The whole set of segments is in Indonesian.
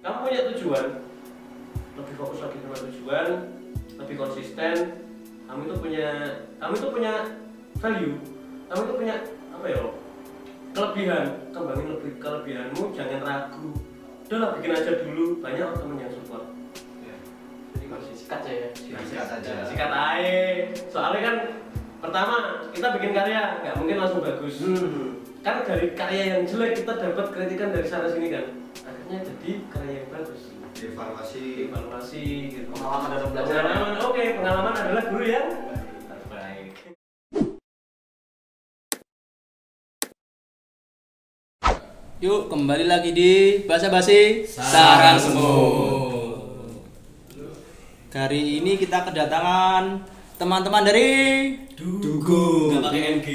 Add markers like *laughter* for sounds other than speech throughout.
kamu punya tujuan. Lebih fokus lagi sama tujuan lebih konsisten. Kamu itu punya kamu itu punya value. Kamu itu punya apa ya? Kelebihan. Kembangin lebih kelebihanmu jangan ragu. Udahlah bikin aja dulu. Banyak temen yang support. Jadi masih sikat ya. Sikat aja. sikat aja. Soalnya kan pertama kita bikin karya nggak mungkin langsung bagus. Kan dari karya yang jelek kita dapat kritikan dari sana sini kan akhirnya jadi karya yang bagus Evaluasi evaluasi gitu Pengalaman dalam belajar. pengalaman oke pengalaman adalah guru yang terbaik Yuk kembali lagi di bahasa basi sarang semut. Kali ini kita kedatangan teman-teman dari Dugo nggak pakai NG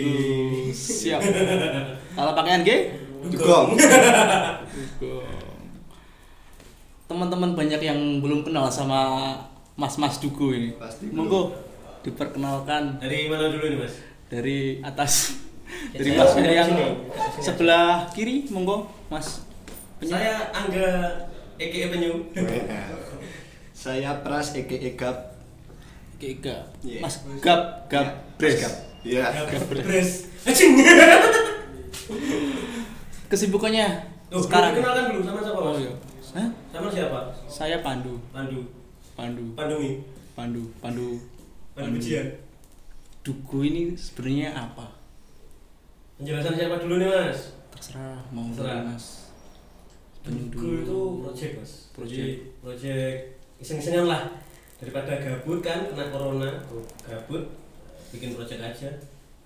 siap. *laughs* Kalau pakai NG? Dugong *laughs* Teman-teman banyak yang belum kenal sama Mas-mas Dugo ini. Pasti. Monggo diperkenalkan dari mana dulu nih mas dari atas *laughs* dari Saya Mas dari yang sini. sebelah kiri, monggo Mas. Penyu. saya Angga EKE Penyu *laughs* Saya Pras Eke Egap Oke, Gap. Iya. Mas Gap, Gap, Bres. Iya Bres Acing *laughs* Kesibukannya Tuh, sekarang. kenalkan dulu sama siapa Oh mas iya. Hah? sama siapa Saya Pandu, Pandu Pandu, Pandungi Pandu, Pandu. Pandu Pujian Dugu ini sebenarnya apa? penjelasan siapa dulu nih mas Terserah mau Terserah. Mas. Penyu Dugu dulu. itu project mas Project. Jadi, project iseng-isengan lah daripada gabut kan kena corona tuh gabut bikin project aja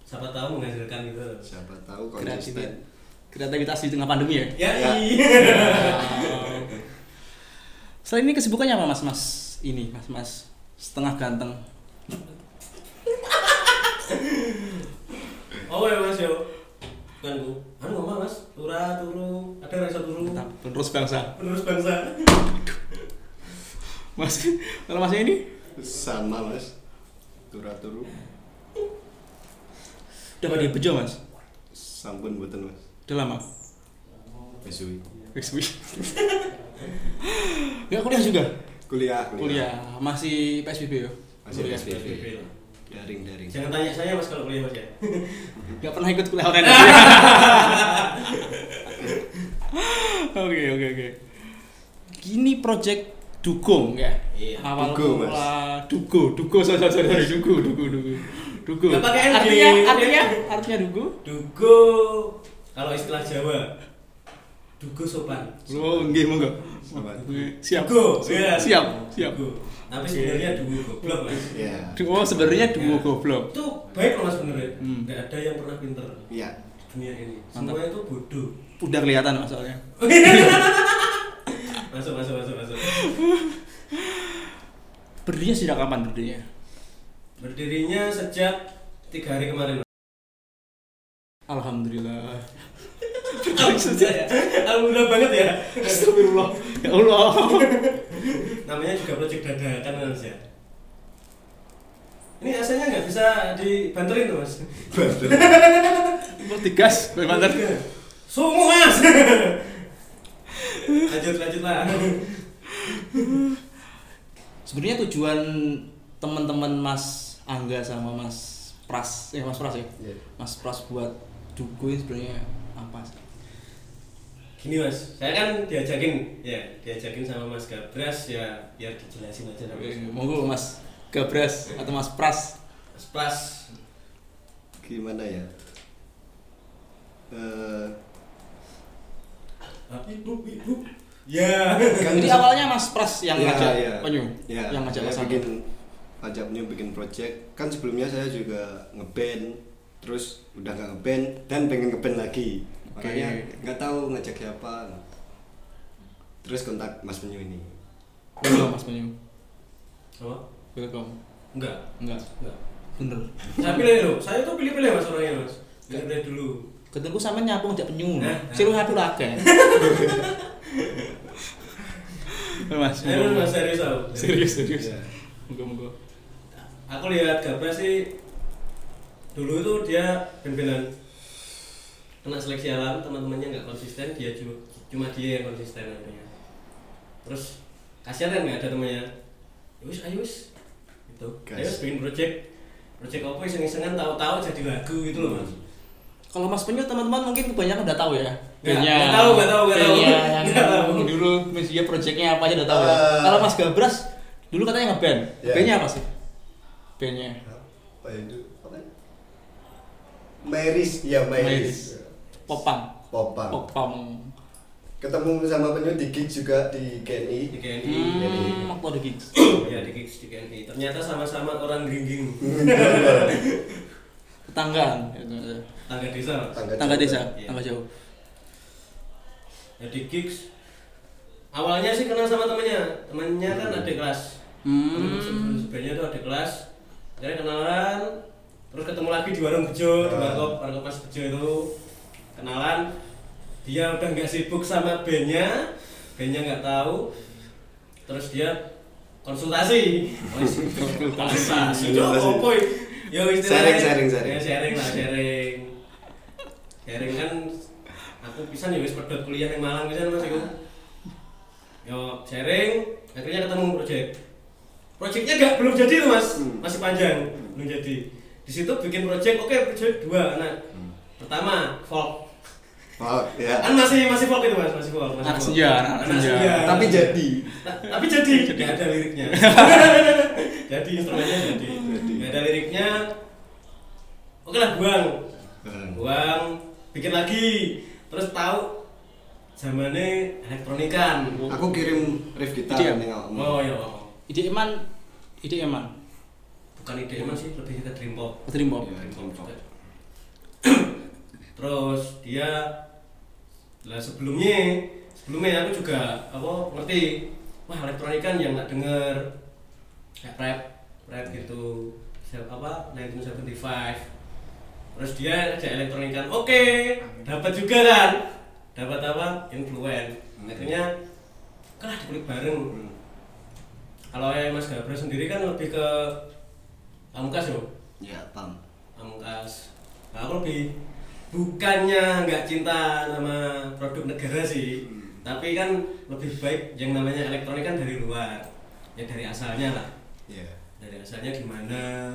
siapa tahu menghasilkan gitu Siapa tahu konsisten Kreativitas di tengah pandemi ya. ya, Ya. iya *laughs* Selain ini kesibukannya apa Mas? Mas ini Mas Mas setengah ganteng. *laughs* oh ya mas yo? Kan bu. Anu ngomong mas? Tura turu. Ada rasa turu? Terus bangsa. penerus bangsa. *laughs* Mas kalau Mas ini? Sama mas. Tura turu. Udah pada bejo Mas. Sampun buatan mas. Udah lama. Besui Wis *laughs* *laughs* Enggak kuliah juga? Kuliah Kuliah masih PSBB ya? Masih Kuliah. PSBB. Daring daring jangan tanya saya mas kalau kuliah mas ya *laughs* Gak pernah ikut kuliah online. *laughs* Oke oke oke. Gini project dukung ya. Iya, Awal Dugo, Mas. mula dugo, dugo sorry sorry sorry dugo dugo dugo. Dugo. Nggak pakai. Artinya artinya artinya dugo. dugo kalau istilah Jawa dugo sopan Lo nggih monggo. Sopan. Siap. dugo iya. Siap, siap. Dugo. tapi sebenarnya dugo goblok mas Iya Oh sebenarnya dugo goblok. itu baik loh mas beneran Hmm. nggak ada yang pernah pinter Iya di dunia ini Mantap. semuanya itu bodoh Udah kelihatan mas soalnya. *laughs* masuk masuk masuk masuk Berdirinya sejak kapan berdirinya? berdirinya sejak tiga hari kemarin Alhamdulillah. Alhamdulillah ya Alhamdulillah banget ya Astagfirullah. Ya Allah. namanya juga project dadakan mas ya ini AC-nya nggak bisa dibanterin tuh mas Mau digas, bagaimana? Sumu mas lanjut lanjut lah Sebenarnya tujuan teman-teman Mas Angga sama Mas Pras, eh Mas Pras ya, Iya. Mas Pras buat dugo ini sebenarnya apa sih? Gini mas. Saya kan diajakin ya diajakin sama mas Gabras ya biar dijelasin aja sama Oke, Monggo Mas Gabras atau Mas Pras. mas Pras. Gimana ya? Eh, ibu ibu. Ya. Jadi *laughs* awalnya Mas Pras yang Iya, ngajak iya. penyu, Ya, yang ngajak saya Mas bikin ajak Penyu bikin project. Kan sebelumnya saya juga ngeband, terus udah nggak ngeband dan pengen ngeband lagi. Makanya nggak tahu ngajak siapa. Terus kontak Mas Penyu ini. Welcome Mas Penyu. apa Welcome. enggak Enggak, enggak bener. saya pilih loh saya tuh pilih pilih mas orangnya mas pilih pilih dulu Ketemu sampe nyapu ngajak penyu. Nah, Sing lu nyapu lagi. Mas, saya mas serius aku *laughs* serius serius. Ya. Moga-moga. aku lihat Gabras sih dulu itu dia ben-benan kena seleksi alam teman-temannya nggak konsisten dia cuma cuma dia yang konsisten akhirnya terus kasihan kan nggak ada temennya ya wis ayo wis itu ayo wis bikin project project apa iseng-isengan tahu-tahu jadi lagu gitu loh mas Kalau Mas Penyu teman-teman mungkin kebanyakan udah tahu ya. Nggak, Bandnya. nggak tahu, nggak tahu, nggak tahu. Bandnya yang *laughs* Nggak tahu. dulu misalnya projectnya apa aja udah tahu ya. Eh. Kalau Mas Gabras dulu katanya ngeband. Ya. Bandnya apa sih? Bandnya. apa itu apa Meris ya Meris. Popang. Popang Popang. ketemu sama penyu di gig juga di di KNI KNI Hmm, waktu ada gigs. ya di gigs di KNI ternyata sama-sama orang geringging *laughs* Tetanggaan. gitu. tangga desa Mas. Tangga jauh. desa, Iya. tangga jauh. ya di gigs awalnya sih kenal sama temennya temennya kan adik kelas Hmm. sebenarnya itu adik kelas akhirnya kenalan terus ketemu lagi di warung bejo di Ah. warkop warkop mas bejo itu kenalan. Dia udah nggak sibuk sama bandnya bandnya nggak tahu. Terus dia konsultasi. Konsultasi. Konsultasi. apa ya? Sharing, sharing, sharing. ya sharing lah sharing. Sharing kan aku pisan ya wis pedot kuliah di Malang pisan mas iku. Yo sharing akhirnya ketemu project projectnya gak belum jadi tuh mas. Hmm. masih panjang belum jadi. Di situ bikin project oke project dua nah. Pertama folk Oh, ya. kan masih masih folk itu mas masih folk masih Anak folk. senja, anak senja. Tapi jadi Ta- tapi jadi nggak ada liriknya *laughs* jadi instrumennya jadi nggak ada liriknya oke lah buang buang bikin lagi terus tahu zamannya elektronikan Aku kirim riff Jadi gitar ya? awakmu. oh ya Ide Eman, ide Eman. bukan ide emang sih lebih ke dream pop Dream Pop. Iya. Dream pop terus dia lah sebelumnya sebelumnya aku juga apa ngerti wah elektronikan yang nggak denger kayak rap rap gitu Sel- apa 1975 terus dia ada elektronikan oke dapat juga kan? Dapat apa? Influen akhirnya kalah dikulik bareng. Hmm. kalau yang Mas Gabra sendiri kan lebih ke pamungkas yo? Ya, pam. pamungkas. Nah, aku lebih bukannya nggak cinta sama produk negara sih Hmm. tapi kan lebih baik yang namanya elektronik kan dari luar ya dari asalnya lah. Ya. dari asalnya gimana?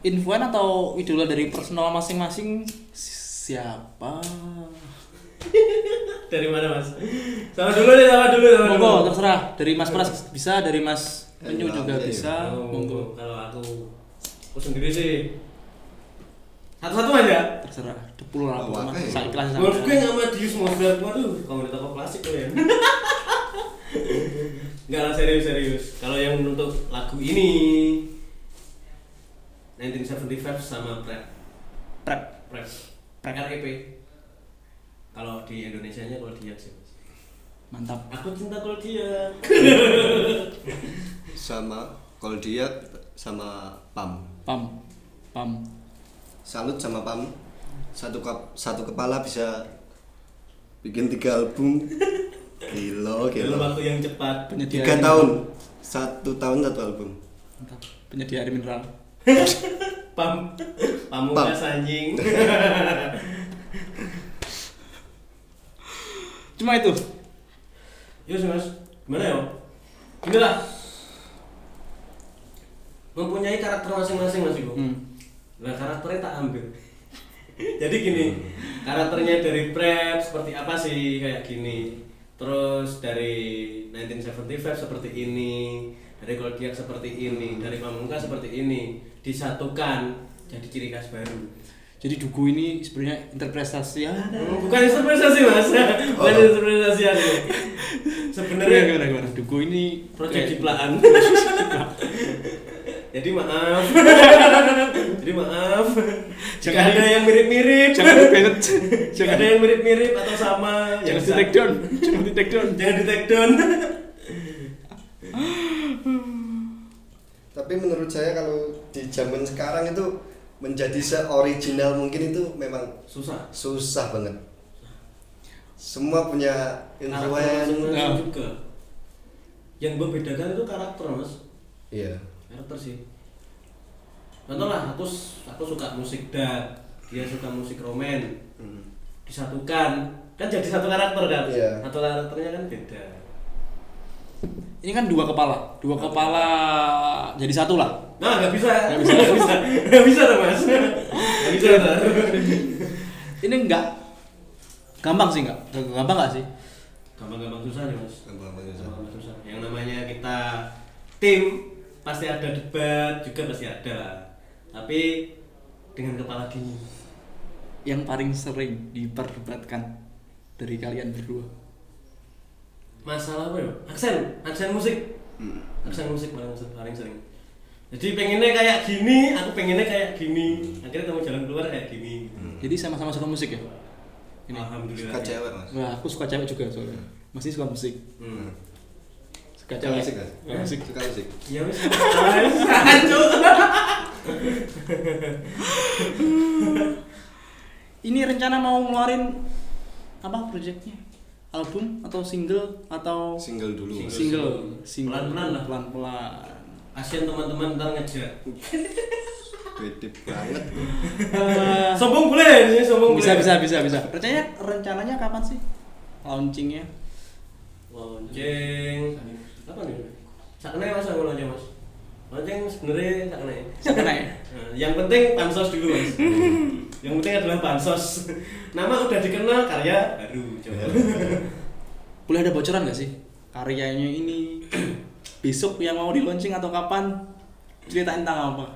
Influen atau idola dari personal masing-masing? Siapa? *laughs* dari mana mas? Sama dulu deh sama dulu sama dulu. Monggo terserah. Dari Mas Pras bisa. Dari Mas Penyu juga bisa. Oh, Monggo. kalau aku aku sendiri sih satu-satu aja terserah. Depul lah Oh. Saya kelas Menurut gue nggak Madius Mozart, waduh, kalau di toko klasik kalian. *laughs* Enggak lah serius serius. Kalau yang untuk lagu ini 1975 sama Prep Prep. Prep Prep. REP. Kalau di Indonesia nya kalau dia sih. Mantap. Aku cinta kalau dia. Sama kalau dia sama pam. Pam. Pam. Salut sama pam. Satu kap, satu kepala bisa bikin tiga album. Gila, Dalam gila. waktu yang cepat. Penyedia Tiga tahun. Satu tahun satu album. Penyedia air mineral. *laughs* Pam pamungkas anjing. *laughs* Cuma itu. Yus mas, gimana ya? Gini lah. Mempunyai karakter masing-masing mas Ibu. Hmm. Nah karakternya tak ambil. Jadi gini, karakternya dari Prep seperti apa sih kayak gini. Terus dari 1975 seperti ini, dari Goldiak seperti ini, dari Pamungkas seperti ini, disatukan jadi ciri khas baru. Jadi Dugu ini sebenarnya interpretasi ya. Bukan interpretasi mas, bukan Oh. interpretasi aku. Sebenarnya gimana gimana? Dugu ini proyek ciplaan. *laughs* Jadi maaf. *laughs* Jadi maaf. Jika *laughs* Jangan- ada yang mirip-mirip. Jangan di *laughs* ada yang mirip-mirip atau sama, ya jangan di bisa. take down. Jangan di take down. Jangan di take down. Tapi menurut saya kalau di zaman sekarang itu menjadi se-original mungkin itu memang Susah. susah banget. Semua punya influence. Nah. juga. Yang membedakan itu karakter mas. Iya. Karakter sih. Contoh lah, aku aku suka musik dark, dia suka musik romen, Hmm. disatukan kan jadi satu karakter kan Iya. satu karakternya kan beda Ini kan dua kepala, dua kepala jadi satu lah. Nah, nggak bisa. Nggak bisa. Nggak bisa. Nggak bisa tuh, Mas. Nggak bisa. Ini enggak gampang sih enggak? Gampang enggak sih? Gampang-gampang susah nih, Mas. Gampang-gampang susah. Gampang-gampang susah. Yang namanya kita tim pasti ada debat juga pasti ada lah. Tapi dengan kepala dingin. Yang paling sering diperdebatkan dari kalian berdua. Masalah apa ya? Aksen, aksen musik. Hmm. Aksen musik paling paling sering. Jadi pengennya kayak gini, aku pengennya kayak gini. Akhirnya kamu jalan keluar kayak gini. Jadi sama-sama suka musik ya? Ini. Alhamdulillah. Suka cewek mas. Wah, aku suka cewek juga soalnya. Masih suka musik. Hmm. Suka cewek. musik musik. Suka musik. Ya wis. *laughs* *laughs* *laughs* Ini rencana mau ngeluarin apa proyeknya? Album atau single atau Single dulu. Mas. single? Single. Pelan-pelan lah. Pelan-pelan. Kasian teman-teman ntar ngejar. Beda banget. Eh, Sombong boleh, ini sombong bisa boleh. bisa bisa bisa. Rencananya rencananya kapan sih launchingnya? Lonceng. Apa nih? Sakne mas aku lonceng mas. Lonceng sebenarnya sakne. Sakne. Nah, yang penting pansos dulu mas. *laughs* yang penting adalah pansos. *laughs* Nama udah dikenal, karya baru. Coba. *laughs* Boleh ada bocoran nggak sih karyanya ini *clears throat* besok yang mau di launching atau kapan? Ceritain tentang apa?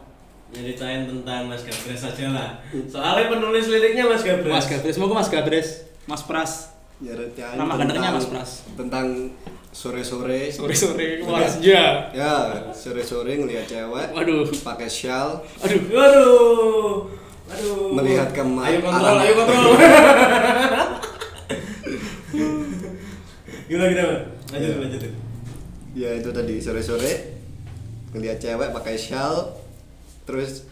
Nyeritain tentang Mas Gabres saja lah. Soalnya penulis liriknya Mas Gabres. Mas Gabres, semoga Mas Gabres, Mas Pras, Nyeretain Nama gandengnya Mas Pras. Tentang sore-sore. sore-sore keluar senja. Ya, sore-sore ngelihat cewek. Waduh. Pakai shawl. Aduh, Waduh. Aduh. Melihat kema- Ayo kontrol, ayo kontrol. *laughs* gimana gimana? Lanjut, Ya. lanjut. Ya itu tadi sore-sore ngelihat cewek pakai shawl. Terus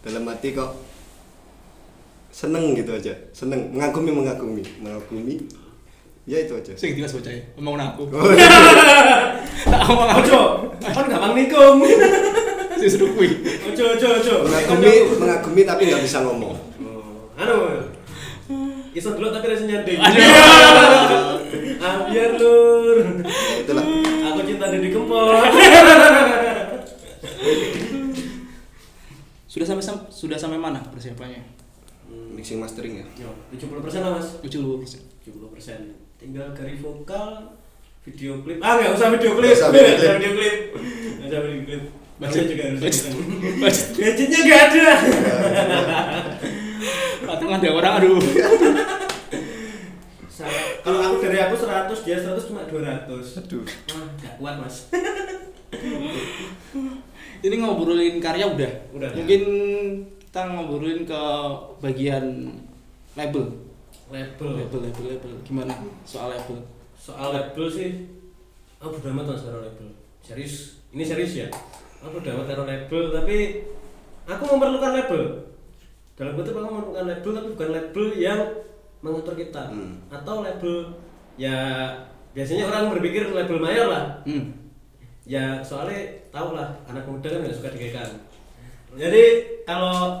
dalam hati kok seneng gitu aja. Seneng, mengagumi, mengagumi, mengagumi. Ya itu aja. sing jelas bocah ya, mau aku. Oh, *laughs* iya. Tak ngomong aku. Ojo, kan gampang nikung. *laughs* Si suruh kui. Ojo, ojo, ojo. mengagumi, mengagumi tapi nggak bisa ngomong. Oh, anu. Iso dulu tapi rasa nyanding. *laughs* Aduh. Ah, biar lur. Ya, itulah. Aku cinta Deddy Kempot. Sudah sampai sam- sudah sampai mana persiapannya? Mixing mastering ya. Yo, 70% lah, Mas. 70%. 70% tinggal dari vokal video klip ah nggak usah video klip Nggak usah video klip. Nggak usah video klip budget juga harus budget. budget *laughs* Budget. budgetnya nggak ada Patungan *laughs* ada orang aduh. Kalau aku dari aku 100 dia 100 cuma 200 Aduh. nggak kuat mas *laughs* Ini ngobrolin karya udah. Udah. Mungkin kita ngobrolin ke bagian label. Label. Label, label, label. Gimana? Soal label? soal label sih aku udah amat mas karo label. Serius ini serius ya? Aku udah amat karo label tapi aku memerlukan label. Dalam bentuk aku memerlukan label tapi bukan label yang mengatur kita. Hmm. atau label ya biasanya orang berpikir label mayor lah. Hmm. ya soalnya tau lah anak muda kan nggak suka digekan jadi kalau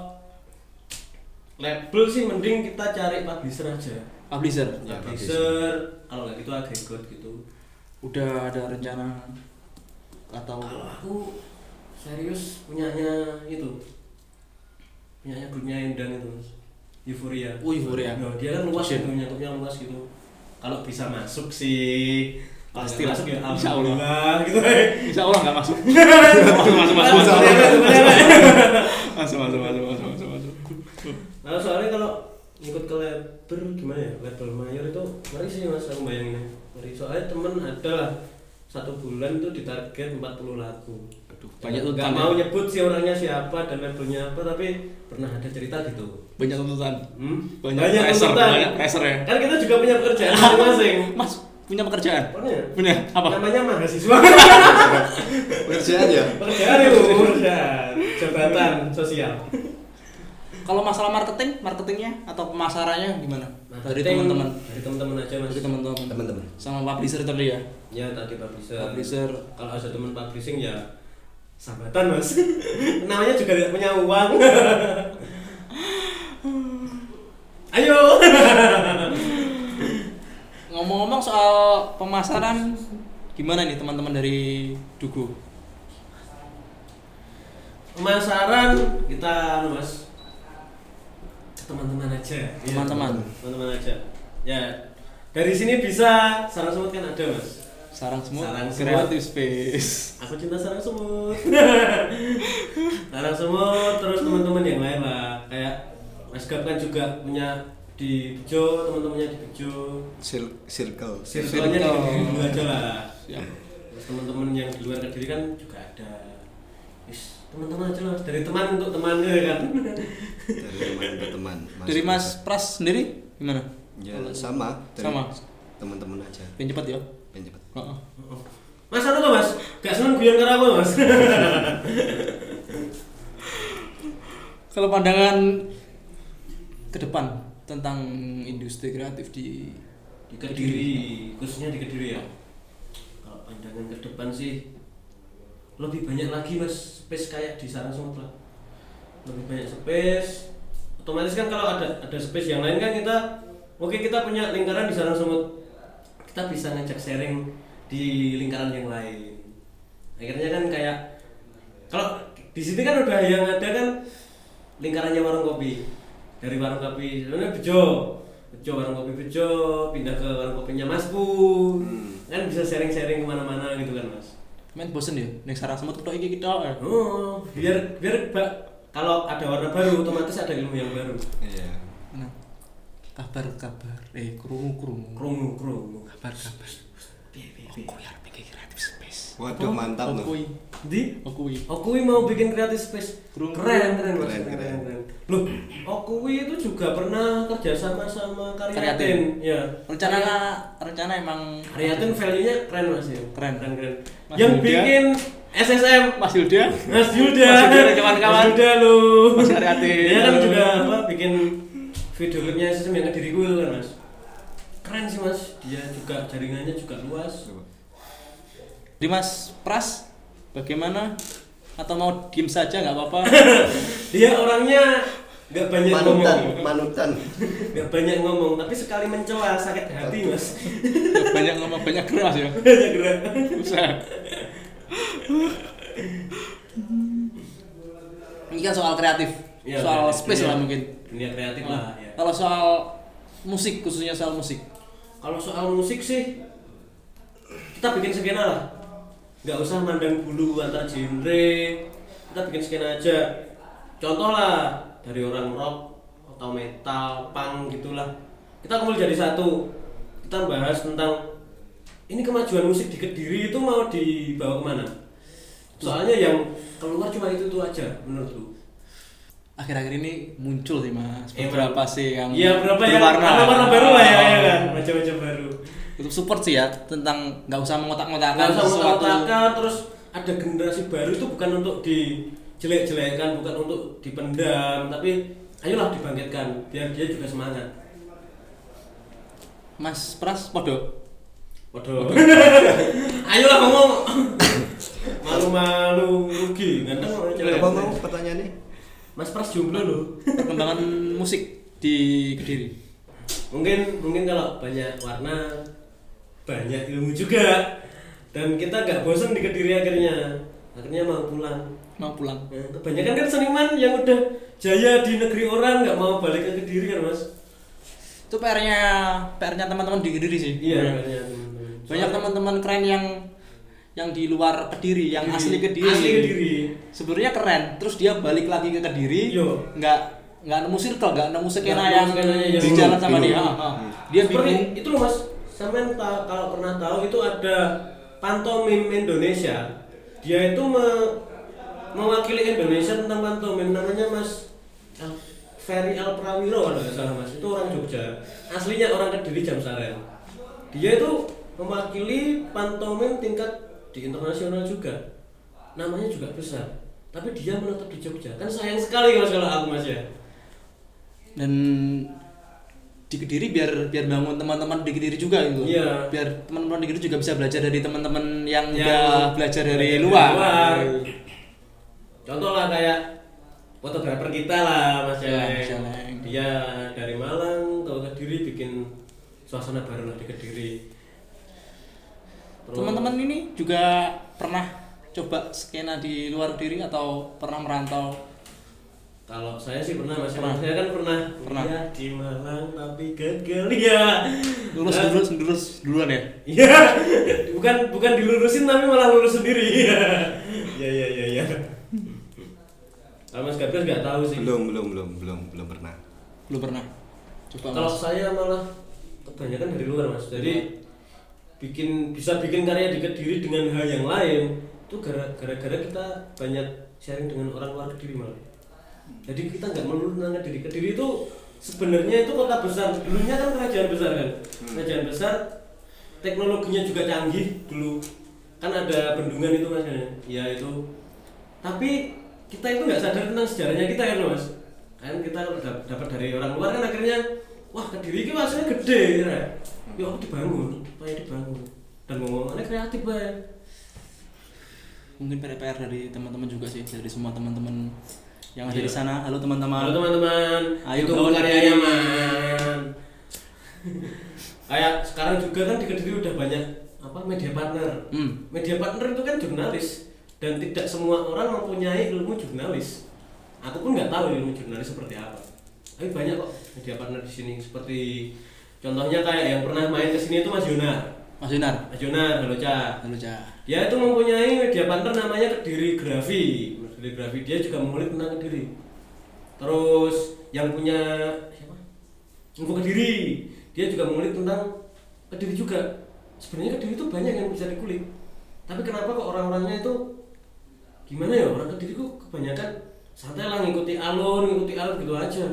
label sih mending kita cari publisher aja Publisher. Ya, publisher kalau nggak gitu agregat gitu Udah ada rencana atau kalau aku serius punyanya itu punyanya grupnya Indan itu mas Euphoria Oh, Euphoria. Nah, dia kan luas gitu nyatupnya luas gitu kalau bisa masuk sih Pasti masuk ya Insya Allah. gitu Insya Allah nggak masuk. masuk, masuk, masuk, masuk, masuk, masuk, masuk. Nah soalnya kalau ikut ke label gimana ya label mayor itu ngeri sih mas aku bayanginnya ngeri soalnya temen ada lah satu bulan tuh ditarget 40 lagu Aduh, banyak nggak tuntutan. mau ya. nyebut si orangnya siapa dan labelnya apa tapi pernah ada cerita gitu Banyak tuntutan. hmm? Banyak pressure, tuntutan. banyak pressure ya. kan kita juga punya pekerjaan *laughs* masing-masing Mas punya pekerjaan? Punya. Punya apa? namanya mahasiswa *laughs* Pekerjaan ya. pekerjaan itu pekerjaan jabatan sosial Kalau masalah marketing, marketingnya atau pemasarannya gimana? Dari Marketing, teman-teman. dari teman-teman aja mas Dari teman-teman. Teman-teman. Sama publisher tadi ya. ya tadi publisher Publisher. kalau ada teman publishing ya sahabatan mas *laughs* namanya juga tidak punya uang *laughs* ayo *laughs* Ngomong-ngomong soal pemasaran, gimana nih teman-teman dari Dugo Pemasaran kita anu, Mas teman-teman aja. Iya, Teman-teman. Teman-teman aja. Ya. Dari sini bisa sarang semut kan ada, Mas. sarang semut Sarang semut. creative space Aku cinta sarang semut. *laughs* sarang semut terus teman-teman yang lain lah. Kayak Mas Gap kan juga punya di Bejo, teman-temannya di Bejo. Cir- circle Circle-nya di Circle. Kediri dulu aja lah. Terus teman-teman yang di luar Kediri kan juga ada. Wis, teman-teman aja lah dari teman untuk teman ya kan. dari teman ke teman dari Mas Pras sendiri gimana ya sama dari Sama. teman-teman aja pengen cepat ya pengen cepat Heeh. Mas anu tuh Mas, gak seneng guyon karo aku Mas. *laughs* kalau pandangan ke depan tentang industri kreatif di di Kediri, khususnya di Kediri ya. Kalau pandangan ke depan sih lebih banyak lagi Mas space kayak di Semut lah. Lebih banyak space. Otomatis kan kalau ada ada space yang lain kan kita oke kita punya lingkaran di Sarang Semut. Kita bisa ngajak sharing di lingkaran yang lain. Akhirnya kan kayak kalau di sini kan udah yang ada kan lingkarannya warung kopi dari warung kopi sebenarnya bejo bejo warung kopi bejo pindah ke warung kopinya Mas Pun kan bisa sharing-sharing ke mana-mana gitu kan Mas main bosen ya? Nek sarang semut ketok iki kita eh. oh biar biar kalau ada warna baru otomatis ada ilmu yang baru. Iya. Nah, kabar kabar eh kerungu kerungu krungu krungu kabar kabar Piye, piye, piye. aku ya bikin kreatif waduh mantap aku loh di aku Okui mau bikin kreatif space keren keren Mas. Keren, keren keren. keren loh Okui itu juga pernah kerja sama sama Karyatin. Karyatin ya rencana rencana emang Karyatin value-nya keren Mas ya Keren. keren keren Mas yang Yuda. bikin SSM Mas Yuda Mas Yuda, Mas Yuda kawan-kawan. Mas Yuda lu. Mas Karyatin. Dia kan juga apa bikin video klipnya SSM yang ke diriku itu kan Mas. Keren sih Mas. Dia juga jaringannya juga luas. di Mas Pras bagaimana atau mau diem saja nggak apa-apa *laughs* Dia orangnya nggak banyak manutan ngomong. manutan Nggak banyak ngomong, tapi sekali mencela sakit hati Mas. Nggak banyak ngomong banyak keras ya *laughs* Banyak gerak. susah ini kan soal kreatif Iya, soal kreatif, space iya. lah mungkin Dunia kreatif lah ya. kalau soal musik khususnya soal musik Kalau soal musik sih kita bikin skena lah. Nggak usah mandang bulu antar genre. Kita bikin skena aja. Contoh lah dari orang rock atau metal, punk gitulah. Kita kumpul jadi satu. Kita bahas tentang ini kemajuan musik di Kediri itu mau dibawa ke mana? Soalnya yang keluar cuma itu itu aja menurutku. akhir-akhir ini muncul sih mas Eh, beberapa sih yang Iya berapa ya? berwarna. Warna-warna baru lah ya, ya kan? Macam-macam baru. Untuk support sih ya tentang nggak usah mengotak-ngotakan Nggak usah sesuatu mengotak terus ada generasi baru itu bukan untuk dijelek-jelekan, bukan untuk dipendam, tapi ayolah dibangkitkan biar dia juga semangat. Mas Pras podo Waduh. *laughs* ayolah ngomong. *laughs* Malu-malu rugi, jelek. apa mau pertanyaannya Mas Pras jomblo loh. perkembangan musik di Kediri mungkin mungkin kalau banyak warna banyak ilmu juga. Dan kita nggak bosan di kediri akhirnya. Akhirnya mau pulang. Mau pulang. Nah, kebanyakan kan seniman yang udah jaya di negeri orang nggak mau balik ke kediri kan mas? Itu PR-nya PR-nya teman-teman di Kediri sih. Iya teman-teman. banyak teman-teman keren yang yang di luar Kediri yang asli Kediri. Asli kediri. Sebenarnya keren terus dia balik lagi ke Kediri Yo. nggak nggak nemu circle nggak nemu skena yang yang- di jalan sama dia. Ah, ah. dia bingung. itu loh mas ta- kalau pernah tahu itu ada pantomim Indonesia. Dia itu me- mewakili Indonesia tentang pantomim namanya mas Ferry Al Prawiro kalau nggak salah mas. Itu orang Jogja. Aslinya orang Kediri Jamsaren dia itu mewakili pantomim tingkat di internasional juga. Namanya juga besar. Tapi dia menetap di Jogja. Kan sayang sekali kalau aku mas ya. Dan di Kediri biar biar bangun teman-teman di Kediri juga gitu Iya. biar teman-teman di Kediri juga bisa belajar dari teman-teman yang Yang udah belajar dari belajar luar, luar. Contoh lah kayak fotografer kita lah Mas Ya. Mas Celeng. Dia dari Malang ke Kediri bikin suasana baru lah di Kediri. Teman-teman teman-teman ini juga pernah coba skena di luar diri atau pernah merantau Kalau saya sih pernah mas, Pernah. saya kan pernah Pernah. kuliah di Malang tapi gagal *laughs* ya. lurus Nah, lurus lurus duluan ya Iya, bukan bukan dilurusin tapi malah lurus sendiri. *laughs* Iya iya iya iya. Kalau Mas Gabriel nggak tahu sih. belum belum belum belum belum pernah belum pernah coba Kalau mas saya malah kebanyakan dari luar mas. Jadi bikin bisa bikin karya di kediri dengan hal yang lain itu gara- gara-gara kita banyak sharing dengan orang luar kediri malah. Jadi kita nggak melulu tentang kediri. Kediri itu sebenarnya itu kota besar. Dulunya kan kerajaan besar kan. Kerajaan besar teknologinya juga canggih dulu. Kan ada bendungan itu mas ya itu. Tapi kita itu nggak sadar tentang sejarahnya kita kan mas. Kan kita dapat dari orang luar kan akhirnya wah kediri ini maksudnya gede ya. Ya aku dibangun, supaya dibangun. Dan ngomongannya kreatif banget. mungkin PR dari teman-teman juga sih dari semua teman-teman yang ada di sana halo teman-teman Halo teman-teman, Ayo kawan karyanya man. Kayak sekarang juga kan di Kediri udah banyak apa media partner. hmm. Media partner itu kan jurnalis dan tidak semua orang mempunyai ilmu jurnalis. Aku pun nggak tahu ilmu jurnalis seperti apa. Tapi banyak kok media partner di sini seperti contohnya kayak yang pernah main ke sini itu Mas Yonar. Mas Yunar Mas Yonar, halo Ca. halo Cah Dia itu mempunyai media partner namanya Kediri Grafi. Kediri Grafi dia juga mengulik tentang Kediri. Terus yang punya siapa? Info Kediri. Dia juga mengulik tentang Kediri juga. Sebenarnya Kediri itu banyak yang bisa dikulik. Tapi kenapa kok orang-orangnya itu gimana ya orang Kediri kok kebanyakan santai lah ngikuti alur, ngikuti alur gitu aja.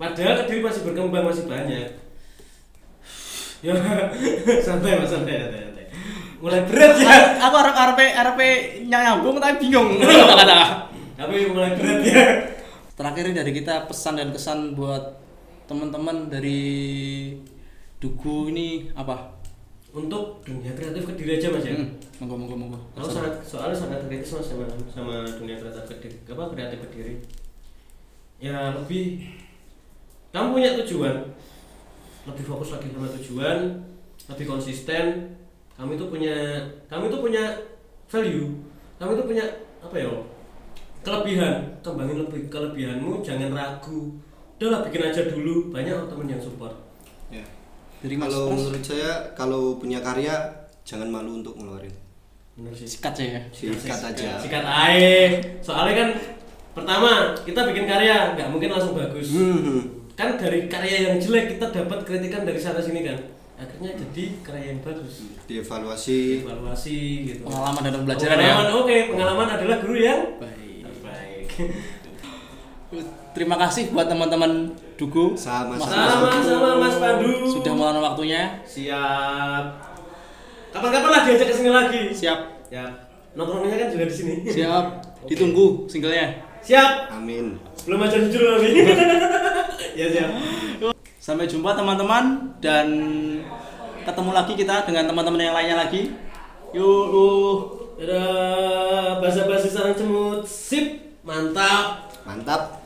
Padahal Kediri masih berkembang masih banyak. Ya *laughs* santai mas santai santai. Mulai berat ya. aku harap RP RP nyambung tapi bingung *laughs* kata-kata Tapi mulai berat ya. terakhir dari kita pesan dan kesan buat teman-teman dari Dugu ini apa? Untuk dunia kreatif kediri aja mas ya. Hmm, monggo monggo monggo. Aku sangat soalnya sangat kritis mas sama sama dunia kreatif kediri. Apa kreatif kediri? Ya lebih kamu punya tujuan, lebih fokus lagi sama tujuan, lebih konsisten. Kamu itu punya, kamu itu punya value, kamu itu punya apa ya? Kelebihan, kembangin lebih kelebihanmu, jangan ragu. Udahlah bikin aja dulu, banyak temen yang support. ya. Dari Mas kalau menurut saya kalau punya karya jangan malu untuk ngeluarin. Bener sih. sikat saya ya. sikat aja. Sikat ae soalnya kan pertama kita bikin karya nggak mungkin langsung bagus. Hmm, kan dari karya yang jelek kita dapat kritikan dari sana sini kan akhirnya jadi karya yang bagus dievaluasi evaluasi gitu Pengalaman dan pembelajaran ya. pengalaman oke pengalaman adalah guru yang Baik. terbaik Terima kasih buat teman-teman Dugu. Sama-sama. Mas- sama-sama mas Pandu Sudah meluangkan waktunya. siap kapan-kapan lah diajak ke sini lagi Siap. ya nongkrongnya kan juga di sini Siap. *laughs* Oke. Ditunggu singlenya. siap amin belum aja jujur lagi *laughs* ya siap Sampai jumpa teman-teman dan ketemu lagi kita dengan teman-teman yang lainnya lagi. Yuk. uh. Dadah, bahasa-bahasa sarang cemut, sip, mantap. mantap